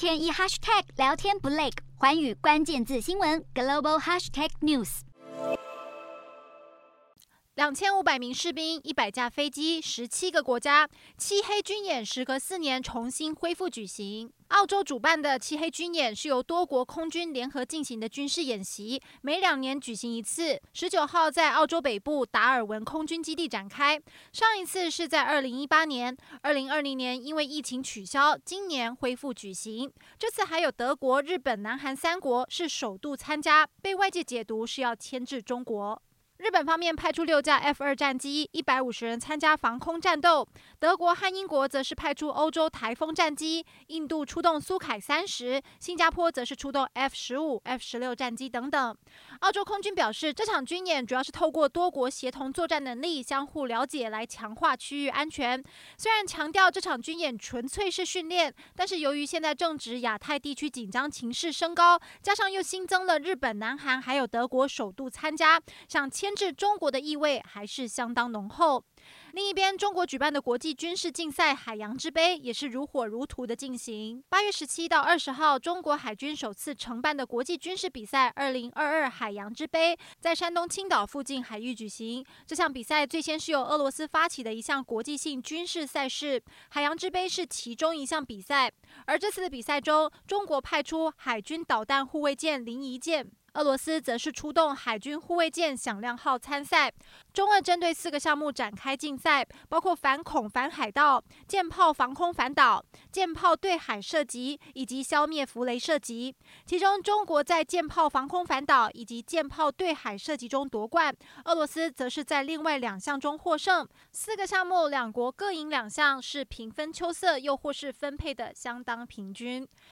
天一 hashtag 聊天不累，环宇关键字新闻 global hashtag news。两千五百名士兵，一百架飞机，十七个国家，漆黑军演时隔四年重新恢复举行。澳洲主办的漆黑军演是由多国空军联合进行的军事演习，每两年举行一次。十九号在澳洲北部达尔文空军基地展开，上一次是在二零一八年，二零二零年因为疫情取消，今年恢复举行。这次还有德国、日本、南韩三国是首度参加，被外界解读是要牵制中国。日本方面派出六架 F 二战机，一百五十人参加防空战斗。德国和英国则是派出欧洲台风战机，印度出动苏凯三十，新加坡则是出动 F 十五、F 十六战机等等。澳洲空军表示，这场军演主要是透过多国协同作战能力、相互了解来强化区域安全。虽然强调这场军演纯粹是训练，但是由于现在正值亚太地区紧张情势升高，加上又新增了日本、南韩还有德国首度参加，想牵制中国的意味还是相当浓厚。另一边，中国举办的国际军事竞赛“海洋之杯”也是如火如荼的进行。八月十七到二十号，中国海军首次承办的国际军事比赛“二零二二海洋之杯”在山东青岛附近海域举行。这项比赛最先是由俄罗斯发起的一项国际性军事赛事，“海洋之杯”是其中一项比赛。而这次的比赛中，中国派出海军导弹护卫舰“临沂舰”。俄罗斯则是出动海军护卫舰“响亮号”参赛，中俄针对四个项目展开竞赛，包括反恐反海盗、舰炮防空反导、舰炮对海射击以及消灭浮雷射击。其中，中国在舰炮防空反导以及舰炮对海射击中夺冠，俄罗斯则是在另外两项中获胜。四个项目，两国各赢两项，是平分秋色，又或是分配的相当平均。